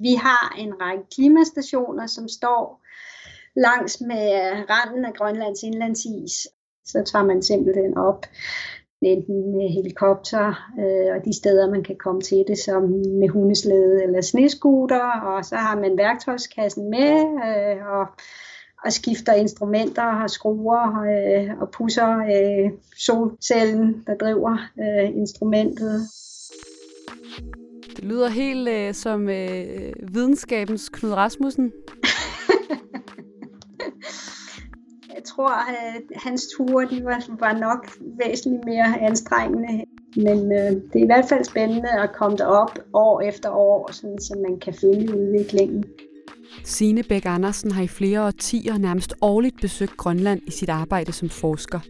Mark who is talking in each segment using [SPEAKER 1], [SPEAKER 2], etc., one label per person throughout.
[SPEAKER 1] Vi har en række klimastationer, som står langs med randen af Grønlands indlandsis. Så tager man simpelthen op enten med helikopter øh, og de steder, man kan komme til det, som med hundeslæde eller sneskuter, og så har man værktøjskassen med øh, og, og skifter instrumenter og skruer øh, og pusser øh, solcellen, der driver øh, instrumentet.
[SPEAKER 2] Det lyder helt øh, som øh, videnskabens Knud Rasmussen.
[SPEAKER 1] Jeg tror, at hans ture de var, var nok væsentligt mere anstrengende. Men øh, det er i hvert fald spændende at komme derop år efter år, sådan, så man kan følge udviklingen.
[SPEAKER 2] Signe Bæk Andersen har i flere årtier nærmest årligt besøgt Grønland i sit arbejde som forsker.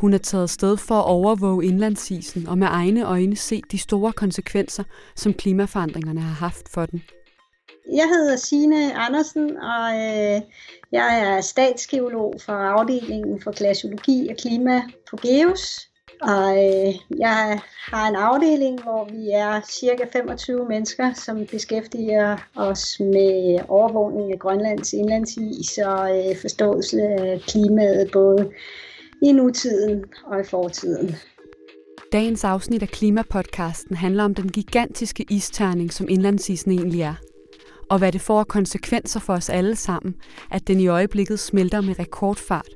[SPEAKER 2] Hun er taget sted for at overvåge indlandsisen og med egne øjne se de store konsekvenser, som klimaforandringerne har haft for den.
[SPEAKER 1] Jeg hedder Signe Andersen, og øh, jeg er statsgeolog for afdelingen for glaciologi og klima på GEOS. Og øh, jeg har en afdeling, hvor vi er cirka 25 mennesker, som beskæftiger os med overvågning af Grønlands indlandsis og øh, forståelse af klimaet både i nutiden og i fortiden.
[SPEAKER 2] Dagens afsnit af Klimapodcasten handler om den gigantiske isterning, som indlandsisen egentlig er. Og hvad det får af konsekvenser for os alle sammen, at den i øjeblikket smelter med rekordfart.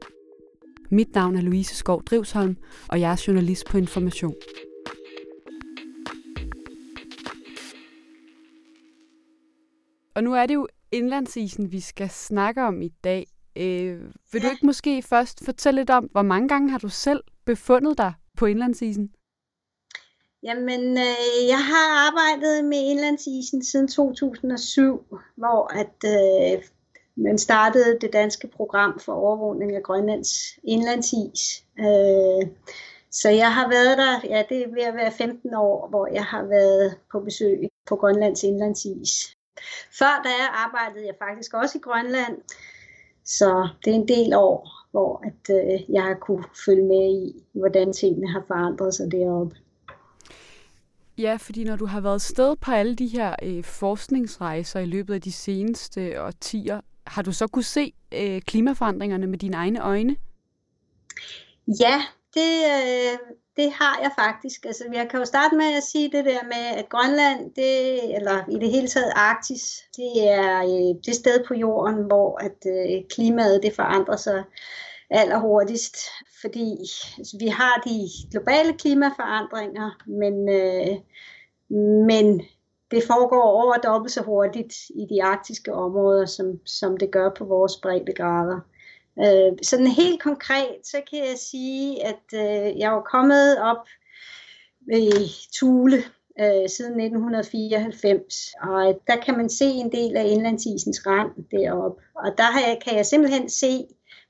[SPEAKER 2] Mit navn er Louise Skov Drivsholm, og jeg er journalist på Information. Og nu er det jo indlandsisen, vi skal snakke om i dag. Øh, vil ja. du ikke måske først fortælle lidt om, hvor mange gange har du selv befundet dig på indlandsisen?
[SPEAKER 1] Jamen, øh, jeg har arbejdet med indlandsisen siden 2007, hvor at øh, man startede det danske program for overvågning af Grønlands indlandsis. Øh, så jeg har været der, ja, det er ved at være 15 år, hvor jeg har været på besøg på Grønlands indlandsis. Før da arbejdede jeg faktisk også i Grønland, så det er en del år, hvor at, øh, jeg har kunne følge med i, hvordan tingene har forandret sig deroppe.
[SPEAKER 2] Ja, fordi når du har været sted på alle de her øh, forskningsrejser i løbet af de seneste årtier, har du så kunne se øh, klimaforandringerne med dine egne øjne?
[SPEAKER 1] Ja, det, øh, det har jeg faktisk. Altså, jeg kan jo starte med at sige det der med, at Grønland, det, eller i det hele taget Arktis, det er øh, det sted på jorden, hvor at øh, klimaet det forandrer sig allerhurtigst, fordi altså, vi har de globale klimaforandringer, men, øh, men det foregår over dobbelt så hurtigt i de arktiske områder, som, som det gør på vores breddegrader. Øh, sådan helt konkret, så kan jeg sige, at øh, jeg er kommet op ved Tule øh, siden 1994, og øh, der kan man se en del af indlandsisens rand deroppe. Og der har jeg, kan jeg simpelthen se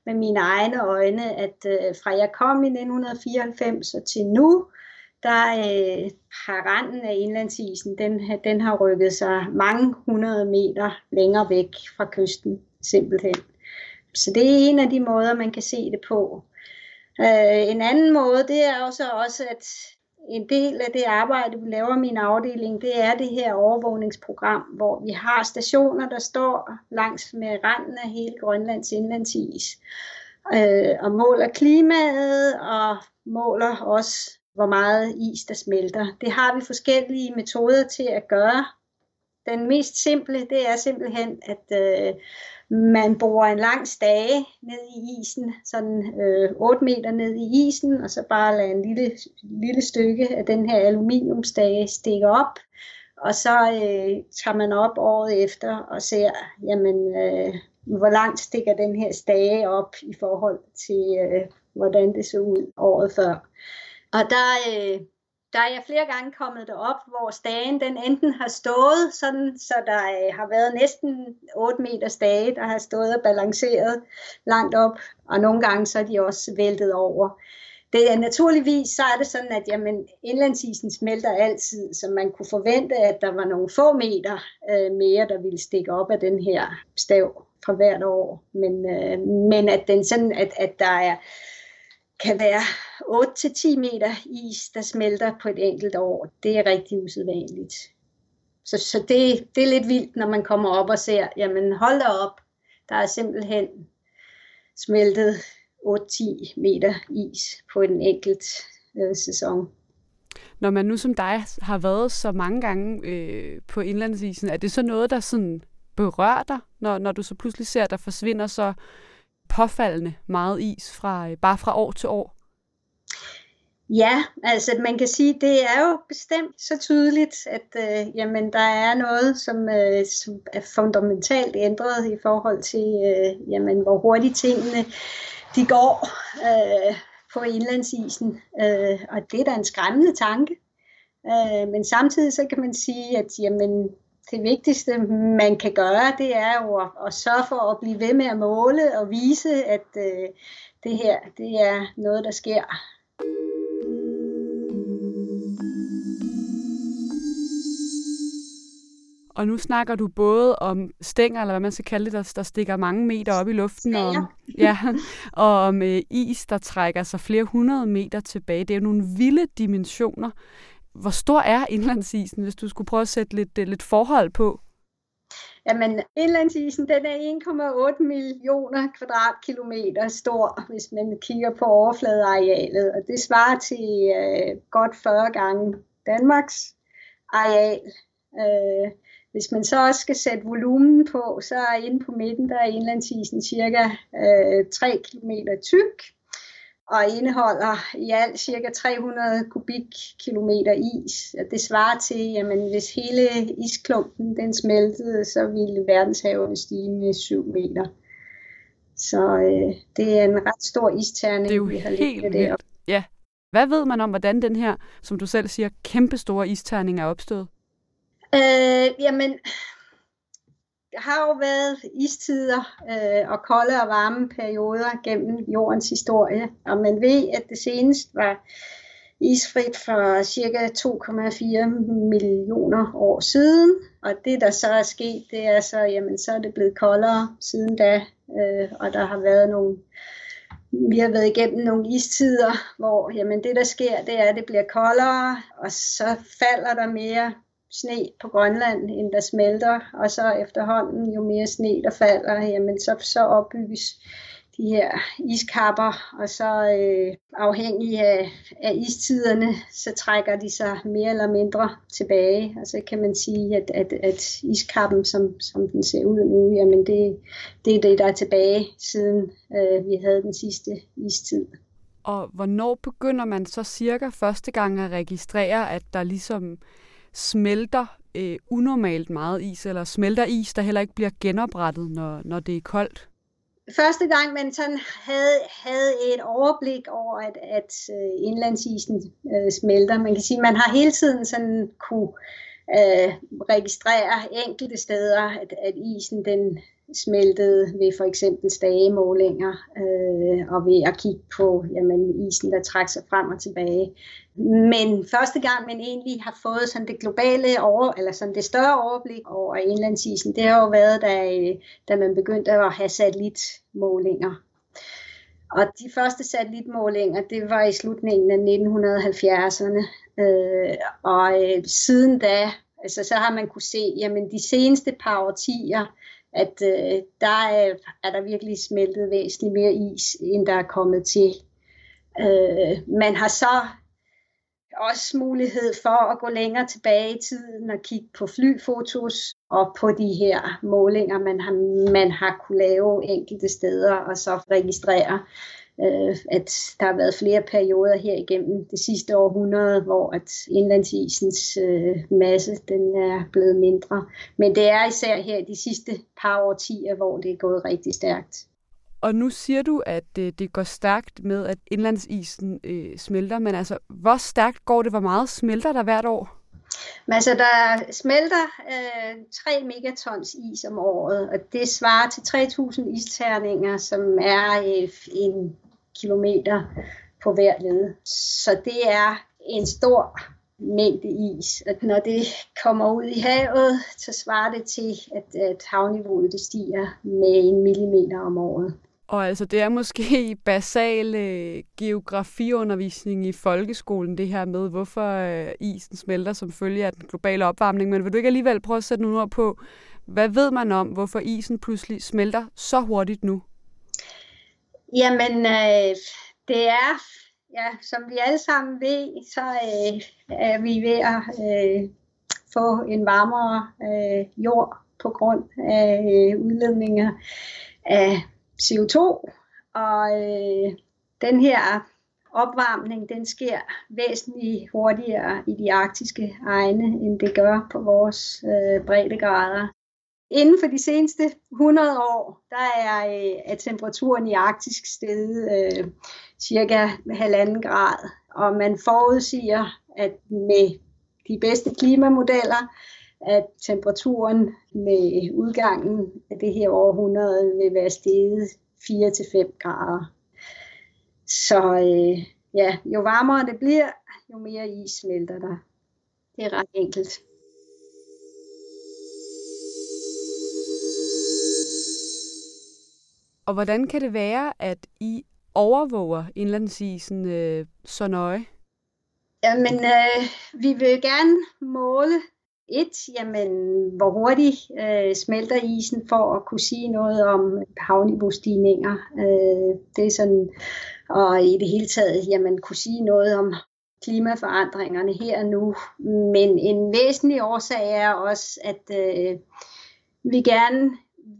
[SPEAKER 1] med mine egne øjne, at øh, fra jeg kom i 1994 og til nu, der øh, har randen af indlandsisen, den, den har rykket sig mange hundrede meter længere væk fra kysten, simpelthen. Så det er en af de måder, man kan se det på. Øh, en anden måde, det er også, også, at en del af det arbejde, vi laver i min afdeling, det er det her overvågningsprogram, hvor vi har stationer, der står langs med randen af hele Grønlands indlandsis, øh, og måler klimaet, og måler også, hvor meget is der smelter. Det har vi forskellige metoder til at gøre. Den mest simple, det er simpelthen, at øh, man borer en lang stage ned i isen, sådan øh, 8 meter ned i isen, og så bare lader en lille, lille stykke af den her aluminiumstage stikke op, og så øh, tager man op året efter og ser, jamen, øh, hvor langt stikker den her stage op i forhold til, øh, hvordan det så ud året før. Og der, øh, der er jeg flere gange kommet derop, hvor stagen den enten har stået, sådan, så der øh, har været næsten 8 meter stage, der har stået og balanceret langt op, og nogle gange så er de også væltet over. Det er naturligvis, så er det sådan, at jamen, indlandsisen smelter altid, så man kunne forvente, at der var nogle få meter øh, mere, der ville stikke op af den her stav fra hvert år. Men, øh, men at, den sådan, at, at der er kan være 8-10 meter is, der smelter på et enkelt år. Det er rigtig usædvanligt. så, så det, det er lidt vildt, når man kommer op og ser, jamen hold da op, der er simpelthen smeltet 8-10 meter is på en enkelt øh, sæson.
[SPEAKER 2] Når man nu som dig har været så mange gange øh, på indlandsisen, er det så noget, der sådan berører dig, når, når du så pludselig ser, at der forsvinder så påfaldende meget is fra øh, bare fra år til år?
[SPEAKER 1] Ja, altså man kan sige, det er jo bestemt så tydeligt, at øh, jamen, der er noget, som, øh, som er fundamentalt ændret i forhold til, øh, jamen, hvor hurtigt tingene de går øh, på indlandsisen. Øh, og det er da en skræmmende tanke. Øh, men samtidig så kan man sige, at jamen, det vigtigste, man kan gøre, det er jo at, at sørge for at blive ved med at måle og vise, at øh, det her det er noget, der sker
[SPEAKER 2] Og nu snakker du både om stænger, eller hvad man skal kalde det, der, der stikker mange meter op i luften, og om, ja, og om øh, is, der trækker sig flere hundrede meter tilbage. Det er jo nogle vilde dimensioner. Hvor stor er indlandsisen, hvis du skulle prøve at sætte lidt, øh, lidt forhold på?
[SPEAKER 1] Jamen, indlandsisen den er 1,8 millioner kvadratkilometer stor, hvis man kigger på overfladearealet, og det svarer til øh, godt 40 gange Danmarks areal. Øh, hvis man så også skal sætte volumen på, så er inde på midten, der er indlandsisen cirka øh, 3 km tyk, og indeholder i alt cirka 300 kubikkilometer is. Det svarer til, jamen hvis hele isklumpen den smeltede, så ville verdenshavene stige med 7 meter. Så øh, det er en ret stor isterning,
[SPEAKER 2] det er jo vi har helt der. Ja. Hvad ved man om, hvordan den her, som du selv siger, kæmpestore isterning er opstået?
[SPEAKER 1] Øh, jamen, har jo været istider øh, og kolde og varme perioder gennem jordens historie, og man ved, at det senest var isfrit for cirka 2,4 millioner år siden, og det der så er sket, det er så, jamen så er det blevet koldere siden da, øh, og der har været nogle vi har været igennem nogle istider, hvor jamen det der sker, det er, at det bliver koldere, og så falder der mere sne på Grønland, end der smelter, og så efterhånden, jo mere sne der falder, jamen så, så opbygges de her iskapper, og så øh, afhængig af, af istiderne, så trækker de sig mere eller mindre tilbage. Og så kan man sige, at, at, at iskappen, som, som den ser ud nu, jamen det, det er det, der er tilbage, siden øh, vi havde den sidste istid.
[SPEAKER 2] Og hvornår begynder man så cirka første gang at registrere, at der ligesom smelter øh, unormalt meget is, eller smelter is, der heller ikke bliver genoprettet, når, når det er koldt?
[SPEAKER 1] Første gang man sådan havde, havde et overblik over, at, at øh, indlandsisen øh, smelter, man kan sige, man har hele tiden sådan kunne øh, registrere enkelte steder, at, at isen den smeltede ved for eksempel stagemålinger øh, og ved at kigge på jamen, isen, der trækker sig frem og tilbage. Men første gang man egentlig har fået sådan det globale over, eller sådan det større overblik over indlandsisen, det har jo været, da, øh, da man begyndte at have satellitmålinger. Og de første satellitmålinger, det var i slutningen af 1970'erne. Øh, og øh, siden da, altså, så har man kunne se, jamen de seneste par årtier, at øh, der er, er der virkelig smeltet væsentligt mere is, end der er kommet til. Øh, man har så også mulighed for at gå længere tilbage i tiden og kigge på flyfotos og på de her målinger, man har, man har kunne lave enkelte steder og så registrere, øh, at der har været flere perioder her igennem det sidste århundrede, hvor at indlandsisens øh, masse den er blevet mindre. Men det er især her de sidste par årtier, hvor det er gået rigtig stærkt.
[SPEAKER 2] Og nu siger du, at det, øh, det går stærkt med, at indlandsisen øh, smelter, men altså, hvor stærkt går det? Hvor meget smelter der hvert år?
[SPEAKER 1] Men altså, der smelter øh, 3 megatons is om året, og det svarer til 3.000 isterninger, som er øh, en kilometer på hver led. Så det er en stor mængde is. At når det kommer ud i havet, så svarer det til, at, at havniveauet det stiger med en millimeter om året.
[SPEAKER 2] Og altså, det er måske basal øh, geografiundervisning i folkeskolen, det her med, hvorfor øh, isen smelter som følge af den globale opvarmning. Men vil du ikke alligevel prøve at sætte nogle ord på, hvad ved man om, hvorfor isen pludselig smelter så hurtigt nu?
[SPEAKER 1] Jamen, øh, det er, ja, som vi alle sammen ved, så øh, er vi ved at øh, få en varmere øh, jord på grund af øh, udledninger af CO2. Og øh, den her opvarmning, den sker væsentligt hurtigere i de arktiske egne, end det gør på vores øh, breddegrader. Inden for de seneste 100 år, der er, øh, er temperaturen i arktisk steget øh, cirka halvanden grad, og man forudsiger, at med de bedste klimamodeller, at temperaturen med udgangen af det her århundrede vil være steget 4-5 grader. Så øh, ja, jo varmere det bliver, jo mere is smelter der. Det er ret enkelt.
[SPEAKER 2] Og hvordan kan det være, at I overvåger indlandsisen øh, så nøje?
[SPEAKER 1] Jamen, øh, vi vil gerne måle et, jamen, hvor hurtigt øh, smelter isen for at kunne sige noget om havniveaustigninger. Øh, det er sådan, og i det hele taget, jamen, kunne sige noget om klimaforandringerne her og nu. Men en væsentlig årsag er også, at øh, vi gerne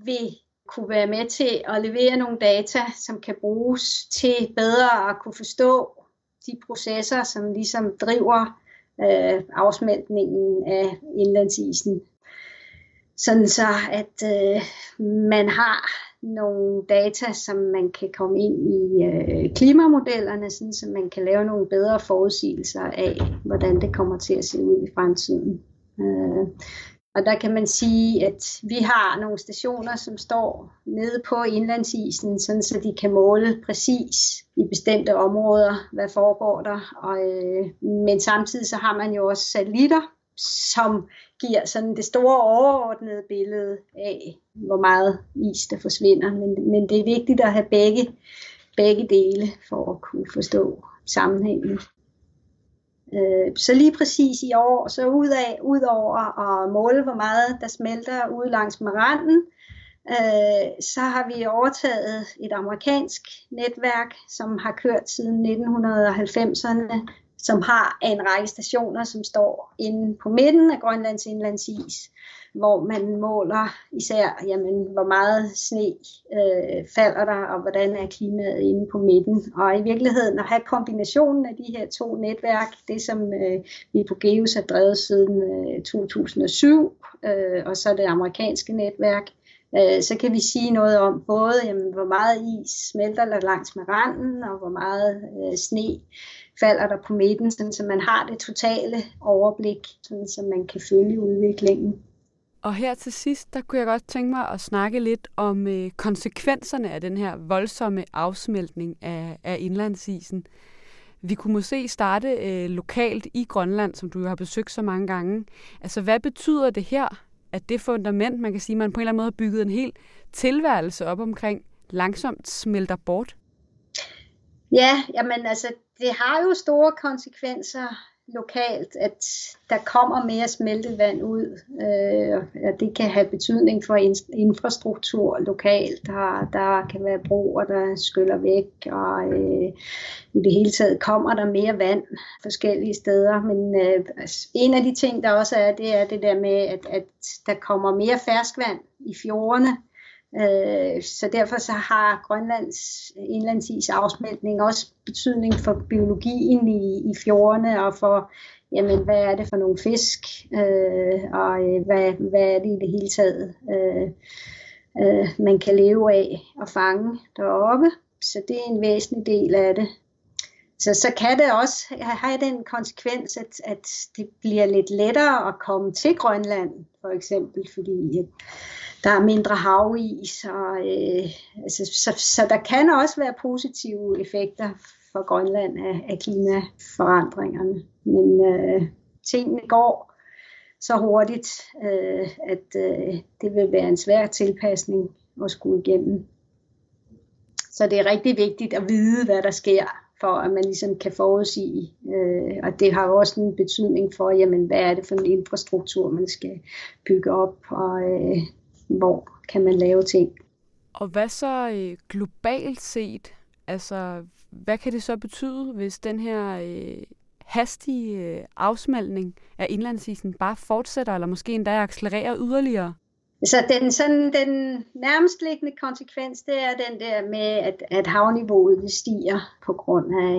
[SPEAKER 1] vil kunne være med til at levere nogle data, som kan bruges til bedre at kunne forstå de processer, som ligesom driver øh, afsmeltningen af indlandsisen. Sådan så, at øh, man har nogle data, som man kan komme ind i øh, klimamodellerne, sådan så man kan lave nogle bedre forudsigelser af, hvordan det kommer til at se ud i fremtiden. Øh, og der kan man sige, at vi har nogle stationer, som står nede på indlandsisen, sådan så de kan måle præcis i bestemte områder, hvad foregår der. Og, øh, men samtidig så har man jo også satellitter, som giver sådan det store overordnede billede af, hvor meget is der forsvinder. Men, men det er vigtigt at have begge, begge dele for at kunne forstå sammenhængen. Øh, så lige præcis i år, så ud af, ud over at måle, hvor meget der smelter ude langs Maranden, øh, så har vi overtaget et amerikansk netværk, som har kørt siden 1990'erne, som har en række stationer, som står inde på midten af Grønlands indlandsis, hvor man måler især, jamen, hvor meget sne øh, falder der, og hvordan er klimaet inde på midten. Og i virkeligheden at have kombinationen af de her to netværk, det som øh, vi på GEOS har drevet siden øh, 2007, øh, og så det amerikanske netværk, øh, så kan vi sige noget om både, jamen, hvor meget is smelter der langs med randen, og hvor meget øh, sne falder der på midten, sådan, så man har det totale overblik, sådan, så man kan følge udviklingen.
[SPEAKER 2] Og her til sidst, der kunne jeg godt tænke mig at snakke lidt om øh, konsekvenserne af den her voldsomme afsmeltning af, af indlandsisen. Vi kunne måske starte øh, lokalt i Grønland, som du jo har besøgt så mange gange. Altså, hvad betyder det her, at det fundament, man kan sige, man på en eller anden måde har bygget en hel tilværelse op omkring, langsomt smelter bort?
[SPEAKER 1] Ja, jamen altså, det har jo store konsekvenser lokalt, at der kommer mere smeltevand ud. Øh, og det kan have betydning for infrastruktur lokalt. Der, der kan være broer, der skyller væk, og øh, i det hele taget kommer der mere vand forskellige steder. Men øh, altså, en af de ting, der også er, det er det der med, at, at der kommer mere ferskvand i fjordene. Øh, så derfor så har Grønlands indlandsis afsmeltning også betydning for biologien i, i fjordene og for, jamen, hvad er det for nogle fisk, øh, og øh, hvad, hvad er det i det hele taget, øh, øh, man kan leve af og fange deroppe. Så det er en væsentlig del af det. Så, så kan det også have den konsekvens, at, at det bliver lidt lettere at komme til Grønland, for eksempel, fordi øh, der er mindre havis, og, øh, altså, så, så der kan også være positive effekter for Grønland af, af klimaforandringerne. Men øh, tingene går så hurtigt, øh, at øh, det vil være en svær tilpasning at skulle igennem. Så det er rigtig vigtigt at vide, hvad der sker, for at man ligesom kan forudsige. Øh, og det har jo også en betydning for, jamen, hvad er det for en infrastruktur, man skal bygge op, og øh, hvor kan man lave ting.
[SPEAKER 2] Og hvad så øh, globalt set? Altså, hvad kan det så betyde, hvis den her øh, hastige øh, afsmaltning af indlandsisen bare fortsætter, eller måske endda accelererer yderligere?
[SPEAKER 1] Så den, sådan, den nærmestliggende konsekvens, det er den der med, at, at havniveauet stiger på grund af,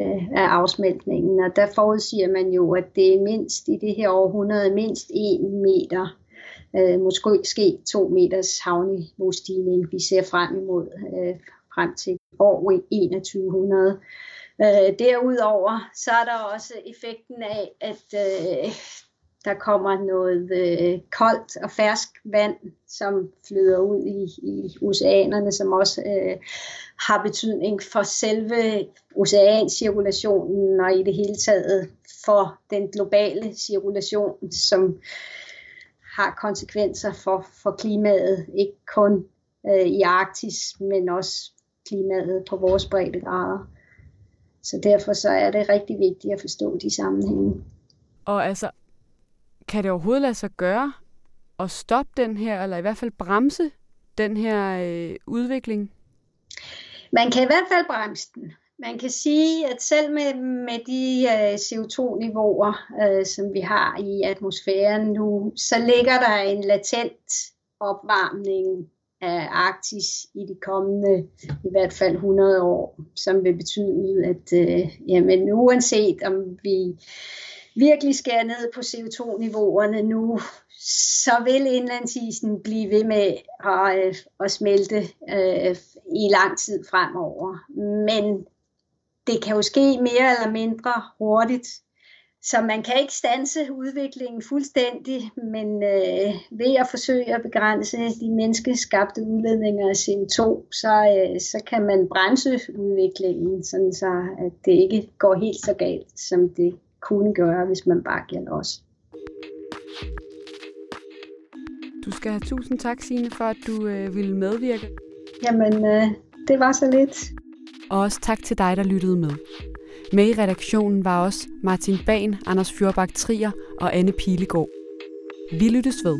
[SPEAKER 1] øh, af afsmeltningen. Og der forudsiger man jo, at det er mindst i det her århundrede mindst 1 meter, øh, måske ske 2 meters havniveaustigning, vi ser frem imod øh, frem til år 2100. Øh, derudover så er der også effekten af, at øh, der kommer noget øh, koldt og fersk vand, som flyder ud i, i oceanerne, som også øh, har betydning for selve oceancirkulationen og i det hele taget for den globale cirkulation, som har konsekvenser for, for klimaet, ikke kun øh, i Arktis, men også klimaet på vores breddegrader. Så derfor så er det rigtig vigtigt at forstå de sammenhænge.
[SPEAKER 2] Og altså, kan det overhovedet lade sig gøre at stoppe den her, eller i hvert fald bremse den her øh, udvikling?
[SPEAKER 1] Man kan i hvert fald bremse den. Man kan sige, at selv med, med de øh, CO2-niveauer, øh, som vi har i atmosfæren nu, så ligger der en latent opvarmning af Arktis i de kommende i hvert fald 100 år, som vil betyde, at øh, jamen, uanset om vi virkelig skærer ned på CO2-niveauerne nu, så vil indlandsisen blive ved med at, øh, at smelte øh, i lang tid fremover. Men det kan jo ske mere eller mindre hurtigt. Så man kan ikke stanse udviklingen fuldstændig, men øh, ved at forsøge at begrænse de menneskeskabte udledninger af CO2, så, øh, så kan man bremse udviklingen, sådan så at det ikke går helt så galt, som det kunne gøre, hvis man bare giver los.
[SPEAKER 2] Du skal have tusind tak, Signe, for at du øh, ville medvirke.
[SPEAKER 1] Jamen, øh, det var så lidt.
[SPEAKER 2] Og også tak til dig, der lyttede med. Med i redaktionen var også Martin Ban, Anders Fjørbak Trier og Anne Pilegaard. Vi lyttes ved.